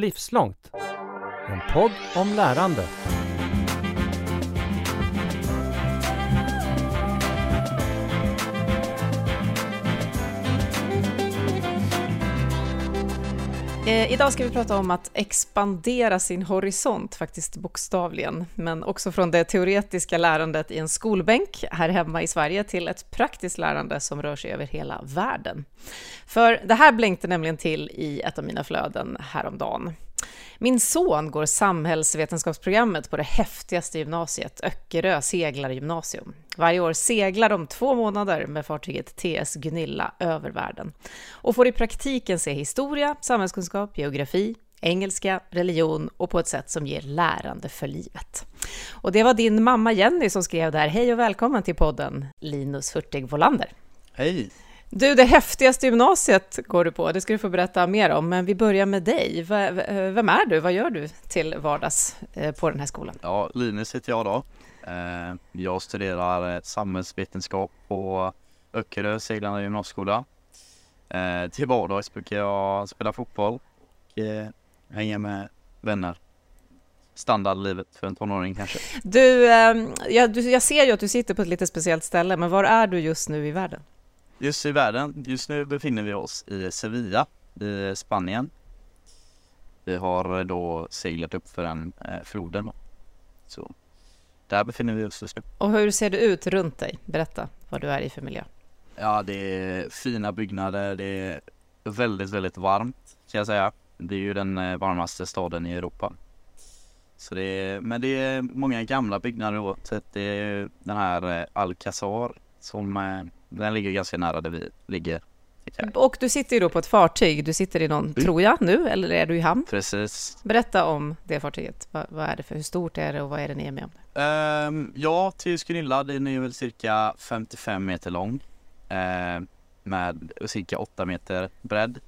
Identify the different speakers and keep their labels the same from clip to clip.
Speaker 1: Livslångt. En podd om lärande.
Speaker 2: Eh, idag ska vi prata om att expandera sin horisont, faktiskt bokstavligen, men också från det teoretiska lärandet i en skolbänk här hemma i Sverige till ett praktiskt lärande som rör sig över hela världen. För det här blänkte nämligen till i ett av mina flöden häromdagen. Min son går samhällsvetenskapsprogrammet på det häftigaste gymnasiet, Öckerö seglargymnasium. Varje år seglar de två månader med fartyget TS Gunilla över världen och får i praktiken se historia, samhällskunskap, geografi, engelska, religion och på ett sätt som ger lärande för livet. Och det var din mamma Jenny som skrev där. Hej och välkommen till podden Linus Hurtig Volander.
Speaker 3: Hej!
Speaker 2: Du, det häftigaste gymnasiet går du på, det ska du få berätta mer om, men vi börjar med dig. Vem är du? Vad gör du till vardags eh, på den här skolan?
Speaker 3: Ja, Linus heter jag då. Eh, jag studerar samhällsvetenskap på Öckerö seglande gymnasieskola. Eh, till vardags brukar jag spela fotboll och hänga med vänner standardlivet för en tonåring kanske.
Speaker 2: Du, jag, jag ser ju att du sitter på ett lite speciellt ställe, men var är du just nu i världen?
Speaker 3: Just i världen, just nu befinner vi oss i Sevilla i Spanien. Vi har då seglat upp för den eh, floden. Så där befinner vi oss just nu.
Speaker 2: Och hur ser det ut runt dig? Berätta vad du är i för miljö.
Speaker 3: Ja, det är fina byggnader. Det är väldigt, väldigt varmt kan jag säga. Det är ju den eh, varmaste staden i Europa. Så det är, men det är många gamla byggnader då. det är den här eh, Alcazar som eh, den ligger ganska nära där vi ligger.
Speaker 2: Och du sitter ju då på ett fartyg. Du sitter i någon, mm. tror jag, nu, eller är du i hamn?
Speaker 3: Precis.
Speaker 2: Berätta om det fartyget. Vad, vad, är det för, hur stort är det och vad är det ni är med om?
Speaker 3: Um, ja, till Skunilla, den är väl cirka 55 meter lång. Uh, med cirka 8 meter bredd.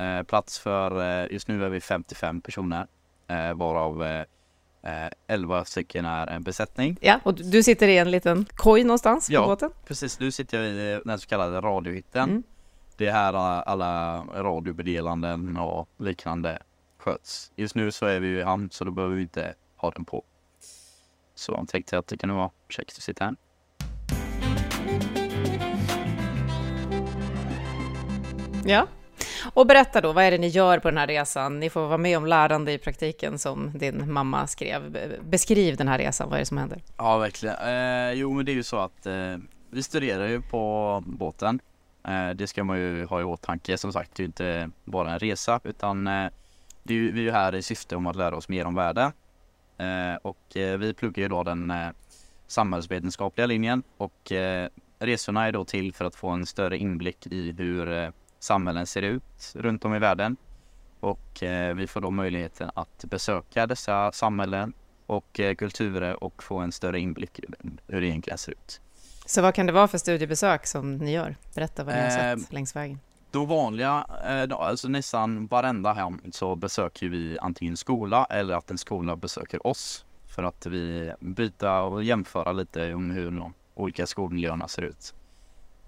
Speaker 3: Uh, plats för, uh, just nu är vi 55 personer. Uh, varav 11 stycken är en besättning.
Speaker 2: Ja, och du sitter i en liten koj någonstans
Speaker 3: ja,
Speaker 2: på båten?
Speaker 3: precis. Nu sitter jag i den så kallade radiohytten. Mm. Det är här alla radiomeddelanden och liknande sköts. Just nu så är vi i hamn så då behöver vi inte ha den på. Så jag tänkte att det kan vara käckt att sitta här.
Speaker 2: Ja, och berätta då, vad är det ni gör på den här resan? Ni får vara med om lärande i praktiken som din mamma skrev. Beskriv den här resan, vad är det som händer?
Speaker 3: Ja, verkligen. Eh, jo, men det är ju så att eh, vi studerar ju på båten. Eh, det ska man ju ha i åtanke. Som sagt, det är ju inte bara en resa utan eh, det är ju, vi är ju här i syfte om att lära oss mer om världen. Eh, och eh, vi pluggar ju då den eh, samhällsvetenskapliga linjen och eh, resorna är då till för att få en större inblick i hur eh, samhällen ser ut runt om i världen. Och eh, vi får då möjligheten att besöka dessa samhällen och eh, kulturer och få en större inblick i hur det egentligen ser ut.
Speaker 2: Så vad kan det vara för studiebesök som ni gör? Berätta vad ni har sett eh, längs vägen.
Speaker 3: De vanliga, eh, alltså nästan varenda hem så besöker vi antingen skola eller att en skola besöker oss för att vi byta och jämföra lite om hur de olika skolmiljöerna ser ut.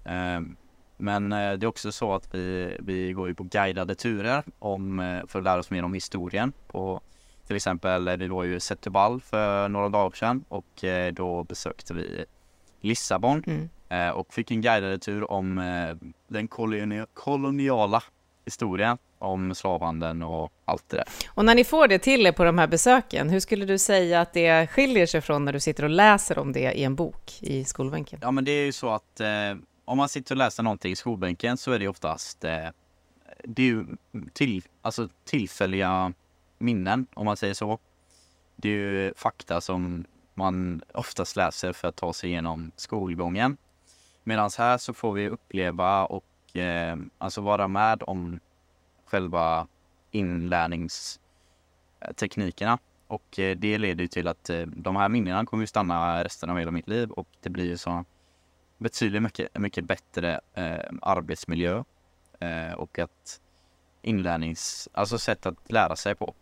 Speaker 3: Um, men eh, det är också så att vi, vi går ju på guidade turer om, eh, för att lära oss mer om historien. På, till exempel, eh, vi var ju i Setubal för några dagar sedan och då besökte vi Lissabon mm. och fick en guidad tur om den koloniala historien om slavhandeln och allt det där.
Speaker 2: Och när ni får det till er på de här besöken, hur skulle du säga att det skiljer sig från när du sitter och läser om det i en bok i skolbänken?
Speaker 3: Ja, men det är ju så att eh, om man sitter och läser någonting i skolbänken så är det oftast eh, det är ju till, alltså tillfälliga minnen om man säger så. Det är ju fakta som man oftast läser för att ta sig igenom skolgången. Medan här så får vi uppleva och eh, alltså vara med om själva inlärningsteknikerna. Och eh, det leder till att eh, de här minnena kommer ju stanna resten av hela mitt liv och det blir ju så betydligt mycket, mycket bättre eh, arbetsmiljö eh, och att inlärnings, alltså sätt att lära sig på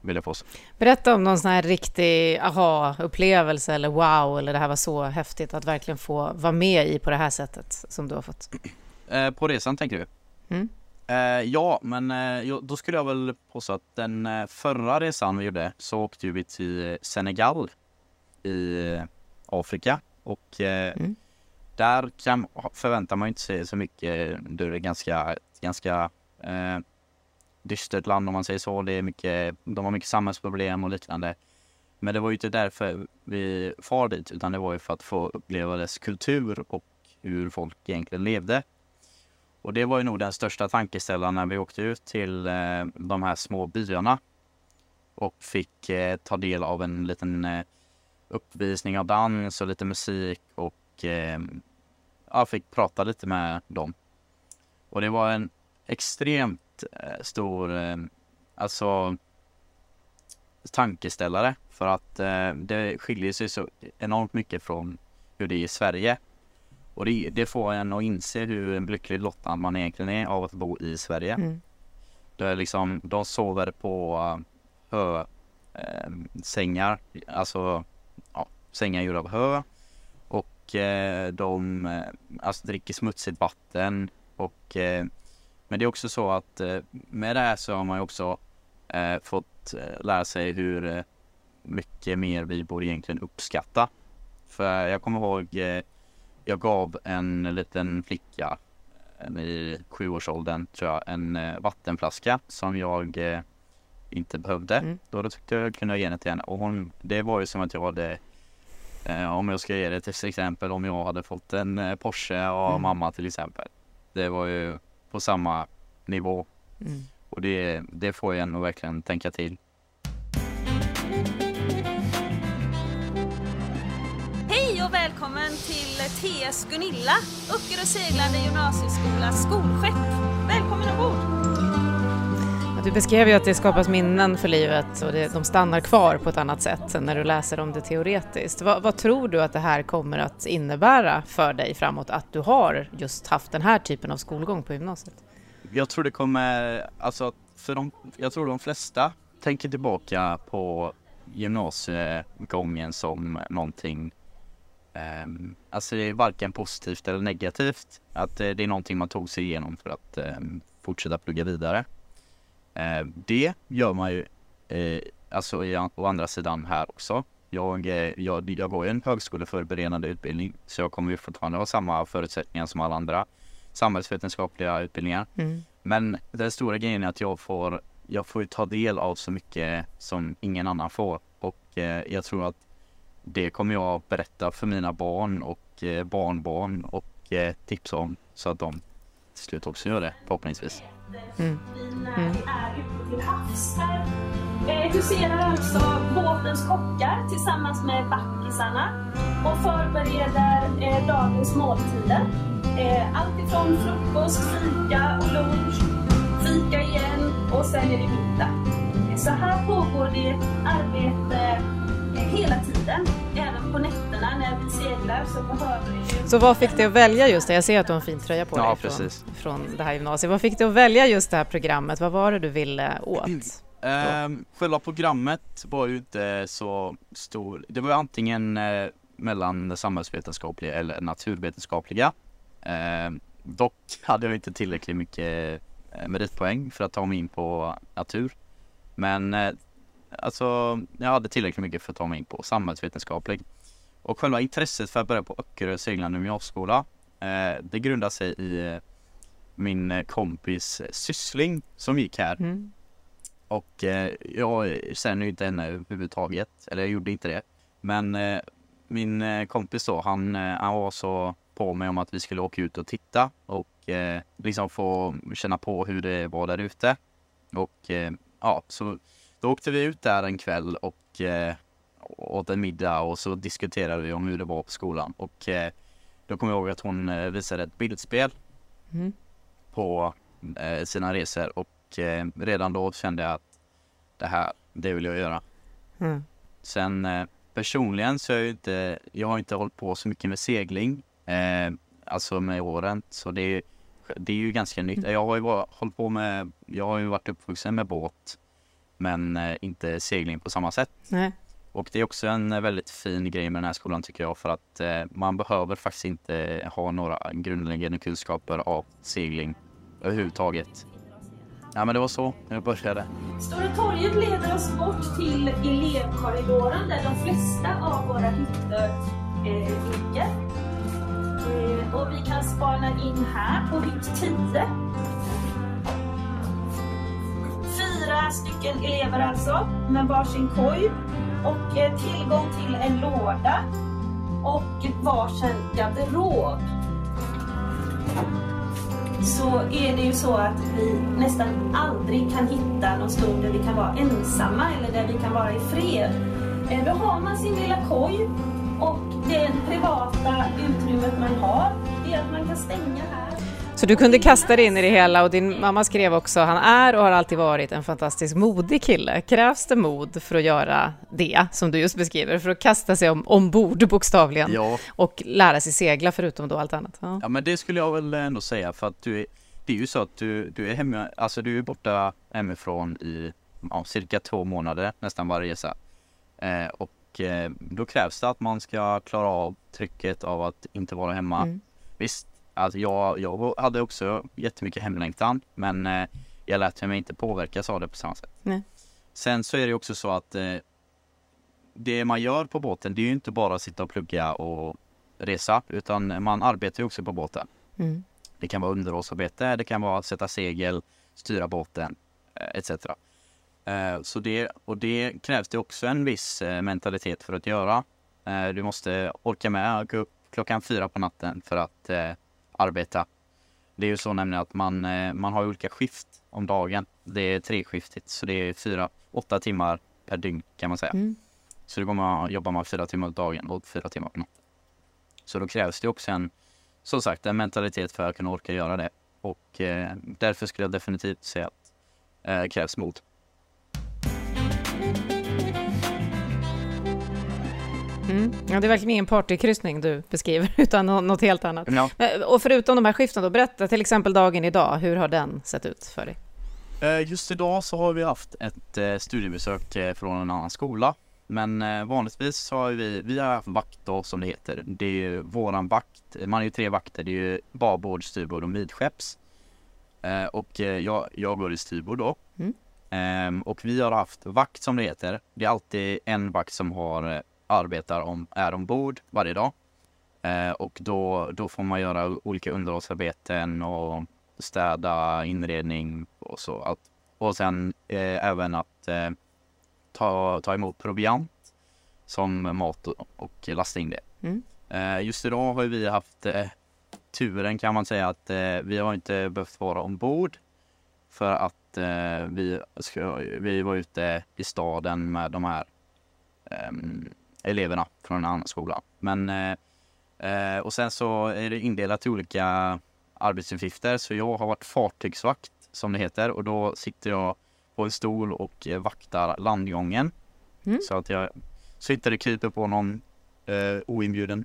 Speaker 3: vill jag påstå.
Speaker 2: Berätta om någon sån här riktig aha-upplevelse eller wow, eller det här var så häftigt att verkligen få vara med i på det här sättet som du har fått.
Speaker 3: Eh, på resan tänker du? Mm. Eh, ja, men eh, då skulle jag väl påstå att den eh, förra resan vi gjorde så åkte vi till Senegal i Afrika och mm där kan, förväntar man inte sig så mycket. Det är ganska, ganska eh, dystert land om man säger så. Det är mycket, de har mycket samhällsproblem och liknande. Men det var ju inte därför vi far dit utan det var ju för att få uppleva dess kultur och hur folk egentligen levde. Och det var ju nog den största tankeställaren när vi åkte ut till eh, de här små byarna och fick eh, ta del av en liten eh, uppvisning av dans och lite musik och eh, ja, fick prata lite med dem. Och det var en extremt eh, stor, eh, alltså tankeställare för att eh, det skiljer sig så enormt mycket från hur det är i Sverige. Och det, det får en att inse hur lycklig lottad man egentligen är av att bo i Sverige. Mm. Det är liksom, de sover på hö, eh, sängar, alltså ja, sängar gjorda av hö. Och eh, de eh, alltså, dricker smutsigt vatten. Och, eh, men det är också så att eh, med det här så har man ju också fått lära sig hur mycket mer vi borde egentligen uppskatta. För jag kommer ihåg jag gav en liten flicka i sjuårsåldern tror jag en vattenflaska som jag inte behövde. Mm. Då, då tyckte jag kunde ge henne till henne och hon, det var ju som att jag hade om jag ska ge det till exempel om jag hade fått en eh, Porsche av mm. mamma till exempel. Det var ju på samma nivå. Mm. Och det, det får en att verkligen tänka till.
Speaker 4: Hej och välkommen till TS Gunilla, Öckerö seglande gymnasieskolas skolskepp. Välkommen ombord!
Speaker 2: Du beskrev ju att det skapas minnen för livet och det, de stannar kvar på ett annat sätt än när du läser om det teoretiskt. Vad, vad, tror du att det här kommer att innebära för dig framåt, att du har just haft den här typen av skolgång på gymnasiet?
Speaker 3: Jag tror det kommer, alltså för de, jag tror de flesta tänker tillbaka på gymnasiegången som någonting Um, alltså det är varken positivt eller negativt. Att uh, det är någonting man tog sig igenom för att um, fortsätta plugga vidare. Eh, det gör man ju eh, alltså i, å andra sidan här också. Jag, eh, jag, jag går ju en högskoleförberedande utbildning så jag kommer ju fortfarande ha samma förutsättningar som alla andra samhällsvetenskapliga utbildningar. Mm. Men den stora grejen är att jag får, jag får ta del av så mycket som ingen annan får och eh, jag tror att det kommer jag berätta för mina barn och eh, barnbarn och eh, tipsa om så att de till slut också gör det förhoppningsvis. Mm.
Speaker 4: Mm. är ute till havs. Här eh, huserar alltså båtens kockar tillsammans med backisarna och förbereder eh, dagens måltider. Eh, allt ifrån frukost, fika och lunch, fika igen och sen är det middag. Så här pågår det arbete hela tiden. På nätterna när vi seglar så behöver vi
Speaker 2: Så vad fick dig att välja just det? Jag ser att du har en fin tröja på
Speaker 3: ja,
Speaker 2: dig från, från det här gymnasiet. Vad fick dig att välja just det här programmet? Vad var det du ville åt?
Speaker 3: Um, själva programmet var ju inte så stor. Det var antingen uh, mellan det samhällsvetenskapliga eller naturvetenskapliga. Uh, dock hade jag inte tillräckligt mycket uh, meritpoäng för att ta mig in på natur. Men uh, alltså, jag hade tillräckligt mycket för att ta mig in på samhällsvetenskaplig. Och själva intresset för att börja på Öckerö seglande gymnasieskola, eh, det grundar sig i eh, min eh, kompis syssling som gick här. Mm. Och jag känner ju inte henne överhuvudtaget, eller jag gjorde inte det. Men min kompis då, han, han var så på mig om att vi skulle åka ut och titta och eh, liksom få känna på hur det var där ute. Och eh, ja, så då åkte vi ut där en kväll och eh, åt en middag och så diskuterade vi om hur det var på skolan. Och eh, då kommer jag ihåg att hon eh, visade ett bildspel mm. på eh, sina resor och eh, redan då kände jag att det här, det vill jag göra. Mm. Sen eh, personligen så är jag inte, jag har inte hållit på så mycket med segling, eh, alltså med åren. Så det är, det är ju ganska nytt. Mm. Jag har ju hållit på med, jag har ju varit uppvuxen med båt men inte segling på samma sätt. Nej. Och det är också en eh, väldigt fin grej med den här skolan tycker jag för att eh, man behöver faktiskt inte ha några grundläggande kunskaper av segling överhuvudtaget. Ja men det var så jag började.
Speaker 4: Stora torget leder oss bort till elevkorridoren där de flesta av våra hytter eh, ligger. Eh, och vi kan spana in här på hytt 10. Fyra stycken elever alltså, med varsin koj och eh, tillgång till en låda och varsin garderob så är det ju så att vi nästan aldrig kan hitta någon stund där vi kan vara ensamma eller där vi kan vara i fred. Eh, då har man sin lilla koj och det privata utrymmet man har, det är att man kan stänga här.
Speaker 2: Så du kunde kasta dig in i det hela och din mamma skrev också, han är och har alltid varit en fantastiskt modig kille. Krävs det mod för att göra det som du just beskriver, för att kasta sig om, ombord bokstavligen
Speaker 3: Ja,
Speaker 2: och lära sig segla förutom då allt annat? Ja.
Speaker 3: ja men det skulle jag väl ändå säga för att du är, det är ju så att du, du är hemma, alltså du är borta hemifrån i ja, cirka två månader nästan varje resa. Eh, och eh, då krävs det att man ska klara av trycket av att inte vara hemma.
Speaker 2: Mm.
Speaker 3: Visst, alltså jag, jag hade också jättemycket hemlängtan men eh, jag lät mig inte påverkas av det på samma sätt.
Speaker 2: Nej.
Speaker 3: Sen så är det också så att eh, det man gör på båten det är ju inte bara att sitta och plugga och resa utan man arbetar ju också på båten.
Speaker 2: Mm.
Speaker 3: Det kan vara underhållsarbete, det kan vara att sätta segel, styra båten eh, etc. Eh, Så det, och det krävs det också en viss eh, mentalitet för att göra. Du måste orka med att gå upp klockan fyra på natten för att arbeta. Det är ju så nämligen att man, eh, man har olika skift om dagen. Det är treskiftigt så det är fyra, åtta timmar per dygn kan man säga.
Speaker 2: Mm.
Speaker 3: Så då går man, jobbar man fyra timmar på dagen och fyra timmar på natten. Så då krävs det också en, som sagt, en mentalitet för att kunna orka göra det. Och eh, därför skulle jag definitivt säga att eh, krävs mod.
Speaker 2: Mm. Ja, det är verkligen ingen partykryssning du beskriver, utan nå- något helt annat.
Speaker 3: Ja.
Speaker 2: Och förutom de här skiften då, berätta till exempel dagen idag, hur har den sett ut för dig?
Speaker 3: Eh, Just idag så har vi haft ett eh, studiebesök eh, från en annan skola. Men vanligtvis så har vi, vi har haft vakt då som det heter. Det är ju våran vakt, man är ju tre vakter, det är ju babord, styrbord och midskepps. Och jag, jag går i styrbord då.
Speaker 2: Mm.
Speaker 3: Ehm, Och vi har haft vakt som det heter. Det är alltid en vakt som har arbetar om, är ombord varje dag. Eh, Och då, då får man göra olika underhållsarbeten och städa, inredning och så. Allt. Och sen eh, även att eh, ta, ta emot proviant som mat och, och lasta in det.
Speaker 2: Mm.
Speaker 3: Eh, just idag har vi haft eh, turen kan man säga att eh, vi har inte behövt vara ombord för att vi, ska, vi var ute i staden med de här ehm, eleverna från en annan skola. Men eh, eh, och sen så är det indelat i olika arbetsuppgifter så jag har varit fartygsvakt som det heter och då sitter jag på en stol och eh, vaktar landgången.
Speaker 2: Mm.
Speaker 3: Så att jag sitter och kryper på någon eh, oinbjuden.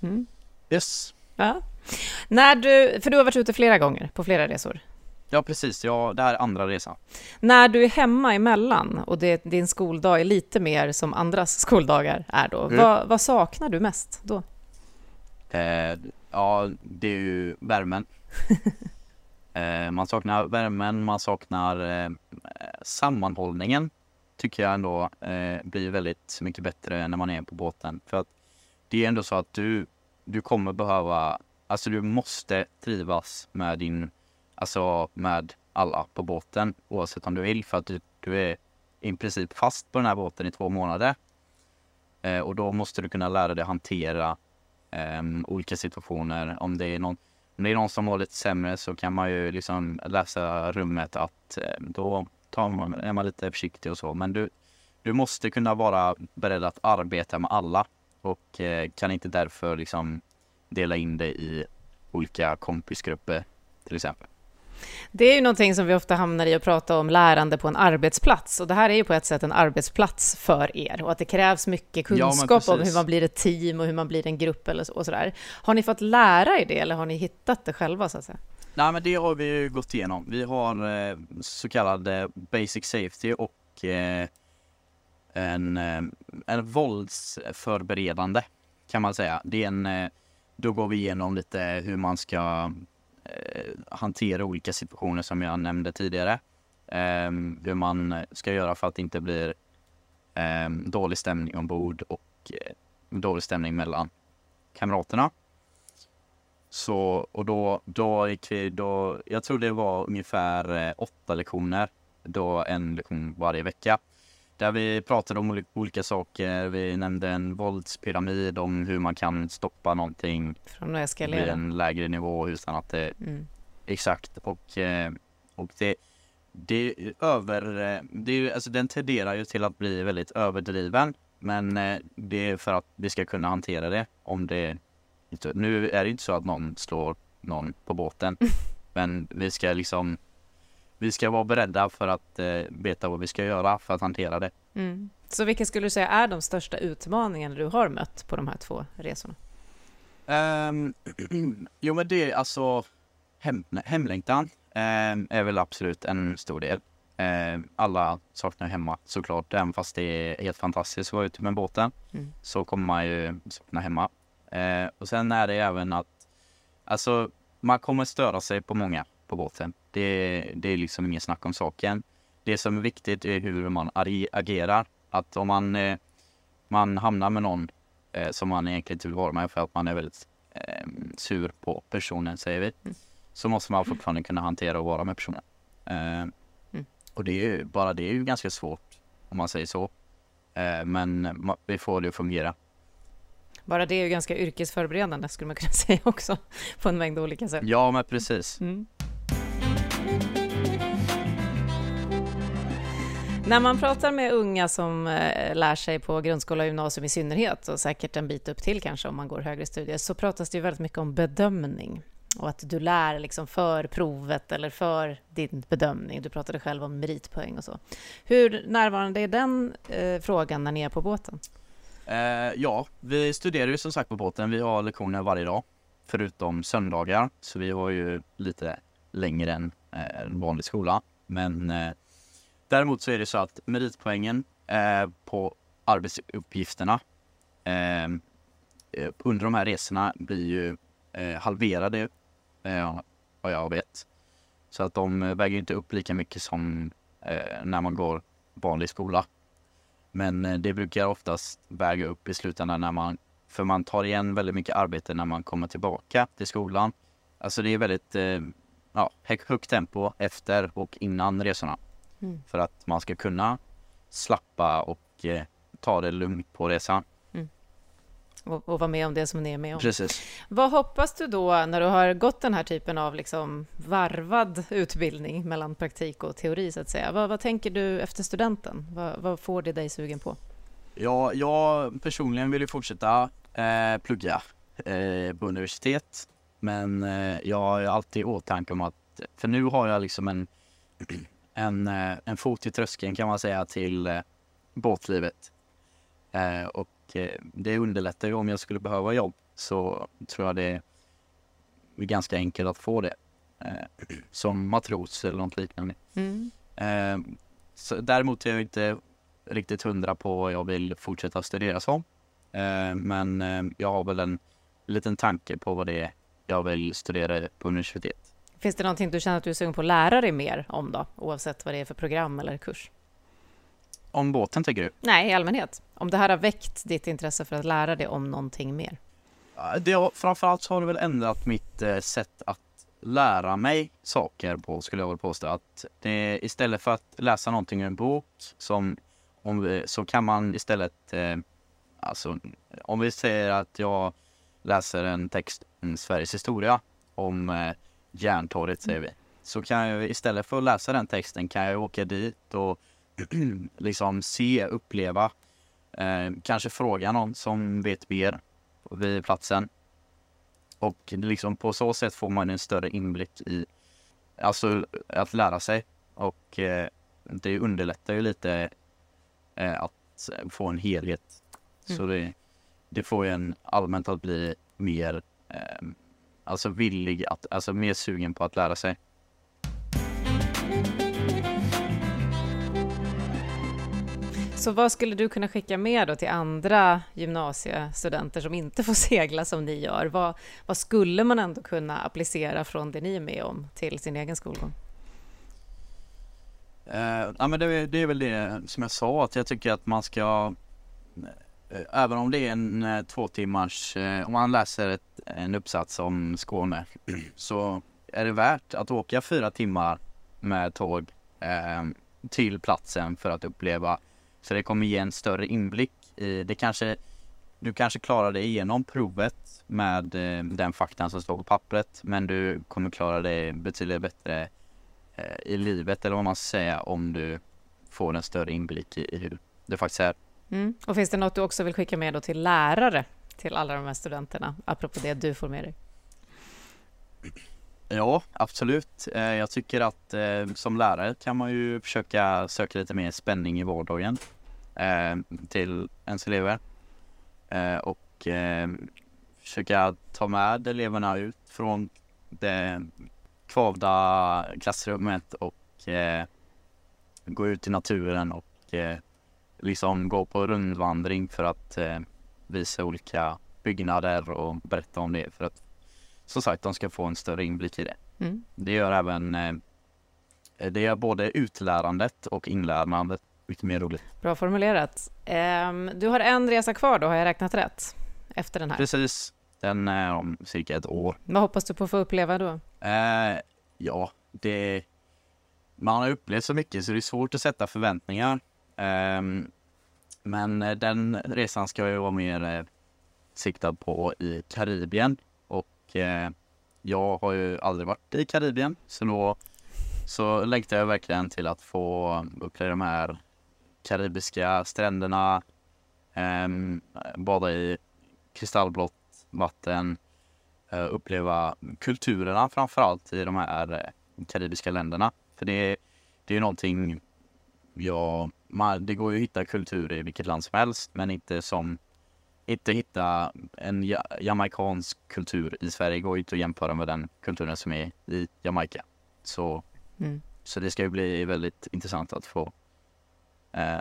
Speaker 2: Mm.
Speaker 3: Yes.
Speaker 2: Ja. När du, för du har varit ute flera gånger på flera resor.
Speaker 3: Ja precis, ja, det här är andra resan.
Speaker 2: När du är hemma emellan och det, din skoldag är lite mer som andras skoldagar är då,
Speaker 3: Mm.
Speaker 2: vad, vad saknar du mest då?
Speaker 3: Eh, ja, det är ju värmen. eh, man saknar värmen, man saknar eh, sammanhållningen. Tycker jag ändå eh, blir väldigt mycket bättre när man är på båten. För att det är ändå så att du, du kommer behöva, alltså du måste trivas med din, alltså med alla på båten oavsett om du vill för att du, du är i princip fast på den här båten i två månader. Eh, och då måste du kunna lära dig hantera eh, olika situationer. Om det, är någon, om det är någon som mår lite sämre så kan man ju liksom läsa rummet att eh, då tar man, är man lite försiktig och så. Men du, du måste kunna vara beredd att arbeta med alla och eh, kan inte därför liksom dela in dig i olika kompisgrupper till exempel.
Speaker 2: Det är ju någonting som vi ofta hamnar i att prata om lärande på en arbetsplats och det här är ju på ett sätt en arbetsplats för er och att det krävs mycket
Speaker 3: Ja,
Speaker 2: kunskap om
Speaker 3: precis.
Speaker 2: hur man blir ett team och hur man blir en grupp eller så, och sådär. Har ni fått lära er det eller har ni hittat det själva så att säga?
Speaker 3: Nej men det har vi ju gått igenom. Vi har eh, så kallad eh, basic safety och eh, en, en våldsförberedande kan man säga. Det är en, då går vi igenom lite hur man ska Eh, hantera olika situationer som jag nämnde tidigare. Eh, hur man ska göra för att det inte blir eh, dålig stämning ombord och eh, dålig stämning mellan kamraterna. Så, och då, då gick vi, då, jag tror det var ungefär eh, åtta lektioner, då en lektion varje vecka. Där vi pratade om olika saker, vi nämnde en våldspyramid om hur man kan stoppa någonting
Speaker 2: Från att
Speaker 3: vid
Speaker 2: eskalera.
Speaker 3: en lägre nivå utan att det
Speaker 2: Mm.
Speaker 3: Exakt och, eh, och det, det över, eh, det är, alltså den tenderar ju till att bli väldigt överdriven. Men eh, det är för att vi ska kunna hantera det om det nu är det inte så att någon slår någon på båten. Men vi ska liksom, vi ska vara beredda för att eh, veta vad vi ska göra för att hantera det.
Speaker 2: Mm. Så vilka skulle du säga är de största utmaningarna du har mött på de här två resorna?
Speaker 3: Um, jo men det är alltså hem, hemlängtan ehm, är väl absolut en stor del. Ehm, alla saknar hemma såklart, även fast det är helt fantastiskt att vara ute med båten.
Speaker 2: Mm.
Speaker 3: Så kommer man ju sakna hemma. Ehm, och sen är det även att alltså man kommer störa sig på många på båten. Det, det är liksom ingen snack om saken. Det som är viktigt är hur man ag- agerar. Att om man, eh, man hamnar med någon eh, som man egentligen inte vill vara med för att man är väldigt eh, sur på personen säger vi.
Speaker 2: Mm.
Speaker 3: Så måste man fortfarande kunna hantera och vara med personen. Eh, Och det är ju bara det är ju ganska svårt om man säger så. Men vi får det att fungera.
Speaker 2: Bara det är ju ganska yrkesförberedande skulle man kunna säga också på en mängd olika sätt.
Speaker 3: Ja men precis.
Speaker 2: Mm. När man pratar med unga som eh, lär sig på grundskola och gymnasium i synnerhet och säkert en bit upp till kanske om man går högre studier så pratas det ju väldigt mycket om bedömning och att du lär liksom för provet eller för din bedömning. Du pratade själv om meritpoäng och så. Hur närvarande är den eh, frågan när ni är på båten?
Speaker 3: Eh, ja, vi studerar ju som sagt på båten. Vi har lektioner varje dag. Förutom söndagar. Så vi har ju lite längre än Eh, en vanlig skola. Men eh, däremot så är det så att meritpoängen eh, på arbetsuppgifterna ehm, eh, under de här resorna blir ju eh, halverade eh, vad jag vet. Så att de väger inte upp lika mycket som eh, när man går vanlig skola. Men eh, det brukar oftast väga upp i slutändan när man, för man tar igen väldigt mycket arbete när man kommer tillbaka till skolan. Alltså det är väldigt eh, ja, hög- högt tempo efter och innan resorna.
Speaker 2: Mm.
Speaker 3: För att man ska kunna slappa och eh, ta det lugnt på resan.
Speaker 2: Och, och vara med om det som ni är med om?
Speaker 3: Precis.
Speaker 2: Vad hoppas du då när du har gått den här typen av liksom varvad utbildning mellan praktik och teori så att säga? Vad, vad tänker du efter studenten? Vad, vad får det dig sugen på?
Speaker 3: Ja, jag personligen vill ju fortsätta eh, plugga eh, på universitet. Men eh, jag har alltid i åtanke om att, för nu har jag liksom en, en, eh, en fot i tröskeln kan man säga till eh, båtlivet. Eh, och eh, det underlättar ju om jag skulle behöva jobb så tror jag det är ganska enkelt att få det. Eh, som matros eller något liknande.
Speaker 2: Mm.
Speaker 3: Så däremot är jag inte riktigt hundra på vad jag vill fortsätta studera som. Men jag har väl en liten tanke på vad det jag vill studera på universitet.
Speaker 2: Finns det någonting du känner att du är sugen på att lära dig mer om då? Oavsett vad det är för program eller kurs?
Speaker 3: Om båten tänker du?
Speaker 2: Nej, i allmänhet. Om det här har väckt ditt intresse för att lära dig om någonting mer?
Speaker 3: Det har, framförallt så har det väl ändrat mitt eh, sätt att lära mig saker på skulle jag vilja påstå. Att det, istället för att läsa någonting ur en bok som, om så kan man istället, eh, alltså om vi säger att jag läser en text Sveriges historia om eh, Järntorget säger vi. Så kan jag istället för att läsa den texten kan jag åka dit och liksom se, uppleva, eh, kanske fråga någon som vet mer vid platsen. Och liksom på så sätt får man en större inblick i alltså att lära sig. Och eh, det underlättar ju lite eh, att få en helhet. Så det, det får ju en allmänt att bli mer eh, alltså villig att, alltså mer sugen på att lära sig.
Speaker 2: Så vad skulle du kunna skicka med då till andra gymnasiestudenter som inte får segla som ni gör? Vad, vad skulle man ändå kunna applicera från det ni är med om till sin egen skolgång?
Speaker 3: Eh, ja, men det, det är väl det som jag sa att jag tycker att man ska Eh, även om det är en eh, två timmars, eh, om man läser ett, en uppsats om Skåne så är det värt att åka fyra timmar med tåg eh, till platsen för att uppleva. Så det kommer ge en större inblick i det kanske du kanske klarar dig igenom provet med eh, den faktan som står på pappret men du kommer klara dig betydligt bättre eh, i livet eller vad man ska säga om du får en större inblick i, i hur det faktiskt är.
Speaker 2: Mm. Och finns det något du också vill skicka med då till lärare till alla de här studenterna, apropå det du får med dig?
Speaker 3: Ja, absolut. Eh, jag tycker att eh, som lärare kan man ju försöka söka lite mer spänning i vardagen eh, till ens elever. Och försöka ta med eleverna ut från det kvavda klassrummet och gå ut i naturen och liksom gå på rundvandring för att visa olika byggnader och berätta om det för att som sagt de ska få en större inblick i det. Mm. Det gör även eh, det gör både utlärandet och inlärandet mycket mer roligt.
Speaker 2: Bra formulerat. Um, du har en resa kvar då, har jag räknat rätt? Efter den här?
Speaker 3: Precis. Den är om cirka ett år.
Speaker 2: Vad hoppas du på att få uppleva då?
Speaker 3: Uh, ja, det... Man har upplevt så mycket så det är svårt att sätta förväntningar. Um, men eh, den resan ska ju vara mer eh, siktad på i Karibien eh, jag har ju aldrig varit i Karibien så då så längtar jag verkligen till att få uppleva de här karibiska stränderna, eh, bada i kristallblått vatten, eh, uppleva kulturerna framförallt i de här eh, karibiska länderna. För det, det är ju någonting jag, man, det går ju att hitta kultur i vilket land som helst men inte som inte hitta en jamaikansk kultur i Sverige går inte att jämföra med den kulturen som är i Jamaica. Så, mm. så det ska ju bli väldigt intressant att få eh,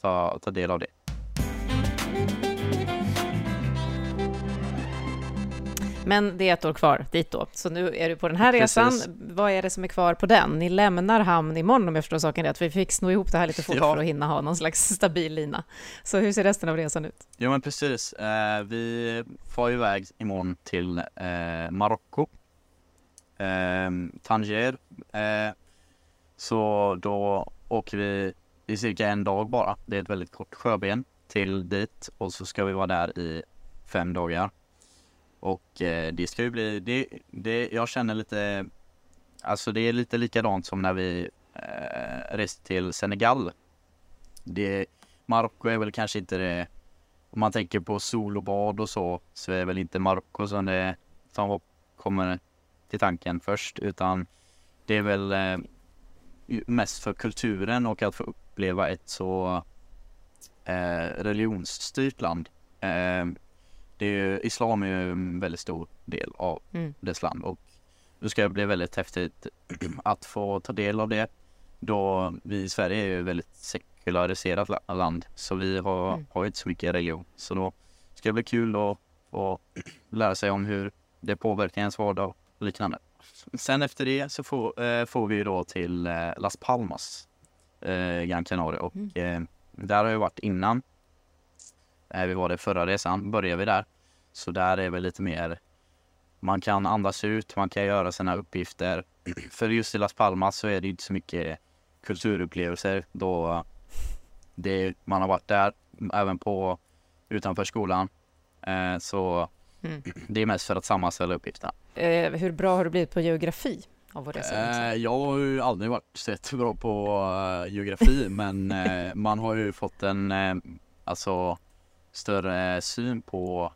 Speaker 3: ta, ta del av det.
Speaker 2: Men det är ett år kvar dit då. Så nu är du på den här resan. Precis. Vad är det som är kvar på den? Ni lämnar hamn imorgon om jag förstår saken rätt. Vi fick sno ihop det här lite fort ja. för att hinna ha någon slags stabil lina. Så hur ser resten av resan ut?
Speaker 3: Jo men precis. Eh, vi får iväg imorgon till eh, Marocko. Eh, Tanger. Så då åker vi i cirka en dag bara. Det är ett väldigt kort sjöben till dit och så ska vi vara där i fem dagar. Och eh, det ska ju bli, det, det, jag känner lite, alltså det är lite likadant som när vi eh, reste till Senegal. Det, Marocko är väl kanske inte det, om man tänker på sol och bad och så, så är väl inte Marocko som det som kommer till tanken först, utan det är väl eh, mest för kulturen och att få uppleva ett så eh, religionsstyrt land. Eh, det är ju, islam är ju en väldigt stor del av mm. dess land och det ska bli väldigt häftigt att få ta del av det då vi i Sverige är ju väldigt sekulariserat land så vi har, mm. har inte så mycket religion så då ska det bli kul att få lära sig om hur det påverkar ens vardag och liknande. Sen efter det så får, eh, får vi då till eh, Las Palmas, eh, Gran Canaria och mm. Eh, där har jag varit innan Eh, vi var det förra resan, börjar vi där. Så där är vi lite mer, man kan andas ut, man kan göra sina uppgifter. För just i Las Palmas så är det inte så mycket kulturupplevelser då det, man har varit där även på utanför skolan. Eh, så mm. det är mest för att sammanställa uppgifterna.
Speaker 2: Eh, hur bra har du blivit på geografi? Av vår
Speaker 3: resa? jag har ju aldrig varit så jättebra på geografi men man har ju fått en, alltså större syn på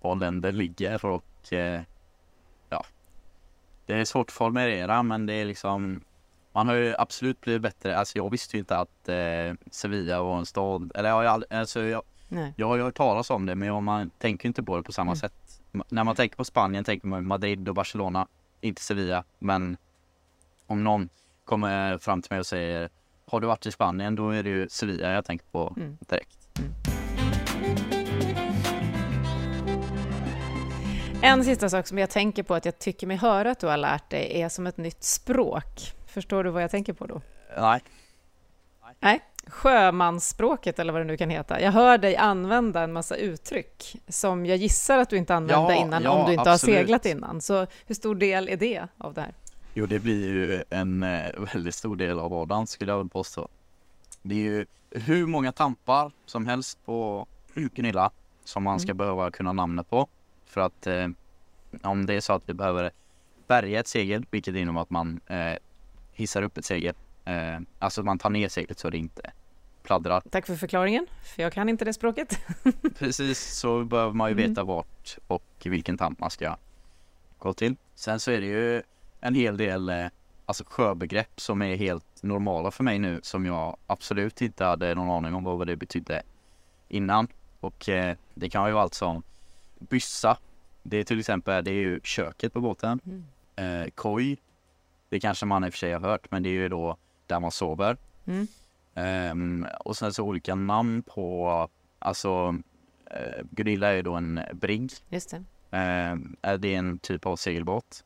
Speaker 3: var länder ligger och eh, ja, det är svårt att formulera men det är liksom man har ju absolut blivit bättre. Alltså jag visste ju inte att eh, Sevilla var en stad. Eller jag, alltså jag, jag har ju hört talas om det men man tänker inte på det på samma mm. sätt. När man tänker på Spanien tänker man Madrid och Barcelona. Inte Sevilla. Men om någon kommer fram till mig och säger har du varit i Spanien då är det ju Sevilla jag tänker på
Speaker 2: Mm.
Speaker 3: direkt.
Speaker 2: En sista sak som jag tänker på att jag tycker mig höra att du har lärt dig är som ett nytt språk. Förstår du vad jag tänker på då?
Speaker 3: Nej,
Speaker 2: Nej, sjömansspråket eller vad det nu kan heta. Jag hör dig använda en massa uttryck som jag gissar att du inte använde
Speaker 3: Ja,
Speaker 2: innan
Speaker 3: ja,
Speaker 2: om du inte
Speaker 3: absolut.
Speaker 2: har seglat innan. Så hur stor del är det av det här?
Speaker 3: Jo, det blir ju en eh, väldigt stor del av vardagen skulle jag vilja påstå. Det är ju hur många tampar som helst på Gunilla som man ska behöva kunna namnet på. För att eh, om det är så att vi behöver bärga ett segel, vilket innebär att man eh, hissar upp ett segel. Eh, alltså man tar ner seglet så det inte pladdrar.
Speaker 2: Tack för förklaringen, för jag kan inte det språket.
Speaker 3: Precis, så behöver man ju
Speaker 2: Mm.
Speaker 3: veta vart och vilken tamp man ska gå till. Sen så är det ju en hel del eh, alltså sjöbegrepp som är helt normala för mig nu som jag absolut inte hade någon aning om vad det betydde innan. Och eh, det kan ju vara allt som byssa. Det är till exempel, det är ju köket på båten.
Speaker 2: Mm.
Speaker 3: Eh, koj. Det kanske man i och för sig har hört men det är ju då där man sover.
Speaker 2: Mm.
Speaker 3: Ehm, och sen så olika namn på, alltså eh, Gunilla är ju då en brigg.
Speaker 2: Just det.
Speaker 3: Är det en typ av segelbåt?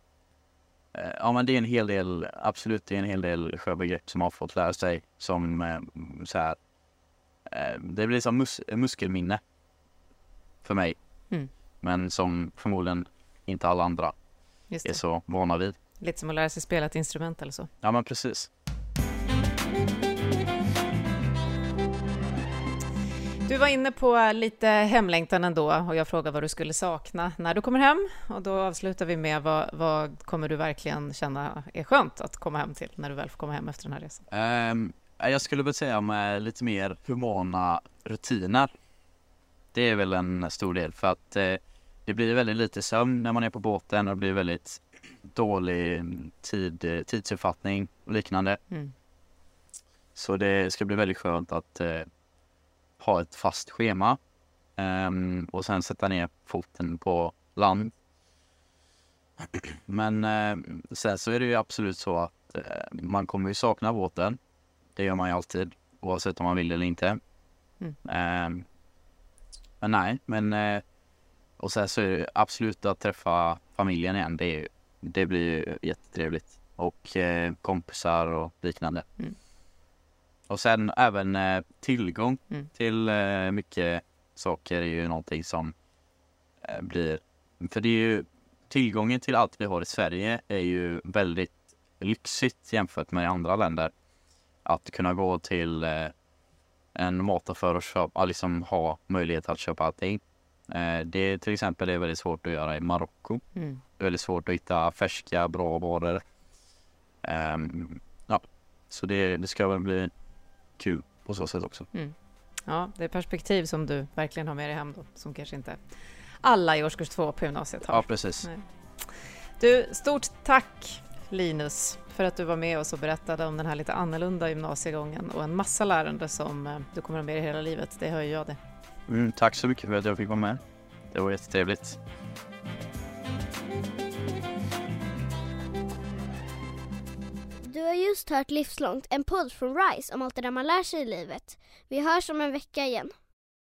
Speaker 3: Eh, ja men det är en hel del, absolut det är en hel del sjöbegrepp som man har fått lära sig som eh, så här. Eh, det blir som mus- muskelminne för mig. Men som förmodligen inte alla andra är så vana vid.
Speaker 2: Lite som att lära sig spela ett instrument eller så.
Speaker 3: Ja men precis.
Speaker 2: Du var inne på lite hemlängtan ändå och jag frågade vad du skulle sakna när du kommer hem. Och då avslutar vi med vad, vad kommer du verkligen känna är skönt att komma hem till när du väl får komma hem efter den här resan?
Speaker 3: Ehm, jag skulle väl säga med lite mer humana rutiner. Det är väl en stor del för att eh, det blir väldigt lite sömn när man är på båten och det blir väldigt dålig tid, eh, tidsuppfattning och liknande.
Speaker 2: Mm.
Speaker 3: Så det ska bli väldigt skönt att eh, ha ett fast schema ehm, och sen sätta ner foten på land. Men eh, sen så är det ju absolut så att eh, man kommer ju sakna båten. Det gör man ju alltid oavsett om man vill eller inte.
Speaker 2: Mm.
Speaker 3: Ehm, men nej, men eh, och sen så är det absolut att träffa familjen igen. Det, är, det blir ju jättetrevligt och eh, kompisar och liknande.
Speaker 2: Mm.
Speaker 3: Och sen även eh, tillgång
Speaker 2: Mm.
Speaker 3: till eh, mycket saker är ju någonting som eh, blir, för det är ju tillgången till allt vi har i Sverige är ju väldigt lyxigt jämfört med andra länder. Att kunna gå till eh, en mataffär och köpa, liksom ha möjlighet att köpa allting. Eh, det till exempel är väldigt svårt att göra i Marocko.
Speaker 2: Mm.
Speaker 3: Det är väldigt svårt att hitta färska, bra varor. Ehm, ja, så det, det ska väl bli kul på så sätt också.
Speaker 2: Ja, det är perspektiv som du verkligen har med dig hem då, som kanske inte alla i årskurs två på gymnasiet har.
Speaker 3: Ja, precis.
Speaker 2: Nej. Du, stort tack Linus för att du var med oss och berättade om den här lite annorlunda gymnasiegången och en massa lärande som eh, du kommer att ha med dig hela livet. Det hör jag det.
Speaker 3: Mm, tack så mycket för att jag fick vara med. Det var jättetrevligt.
Speaker 5: Du har just hört Livslångt, en podd från RISE om allt det där man lär sig i livet. Vi hörs om en vecka igen.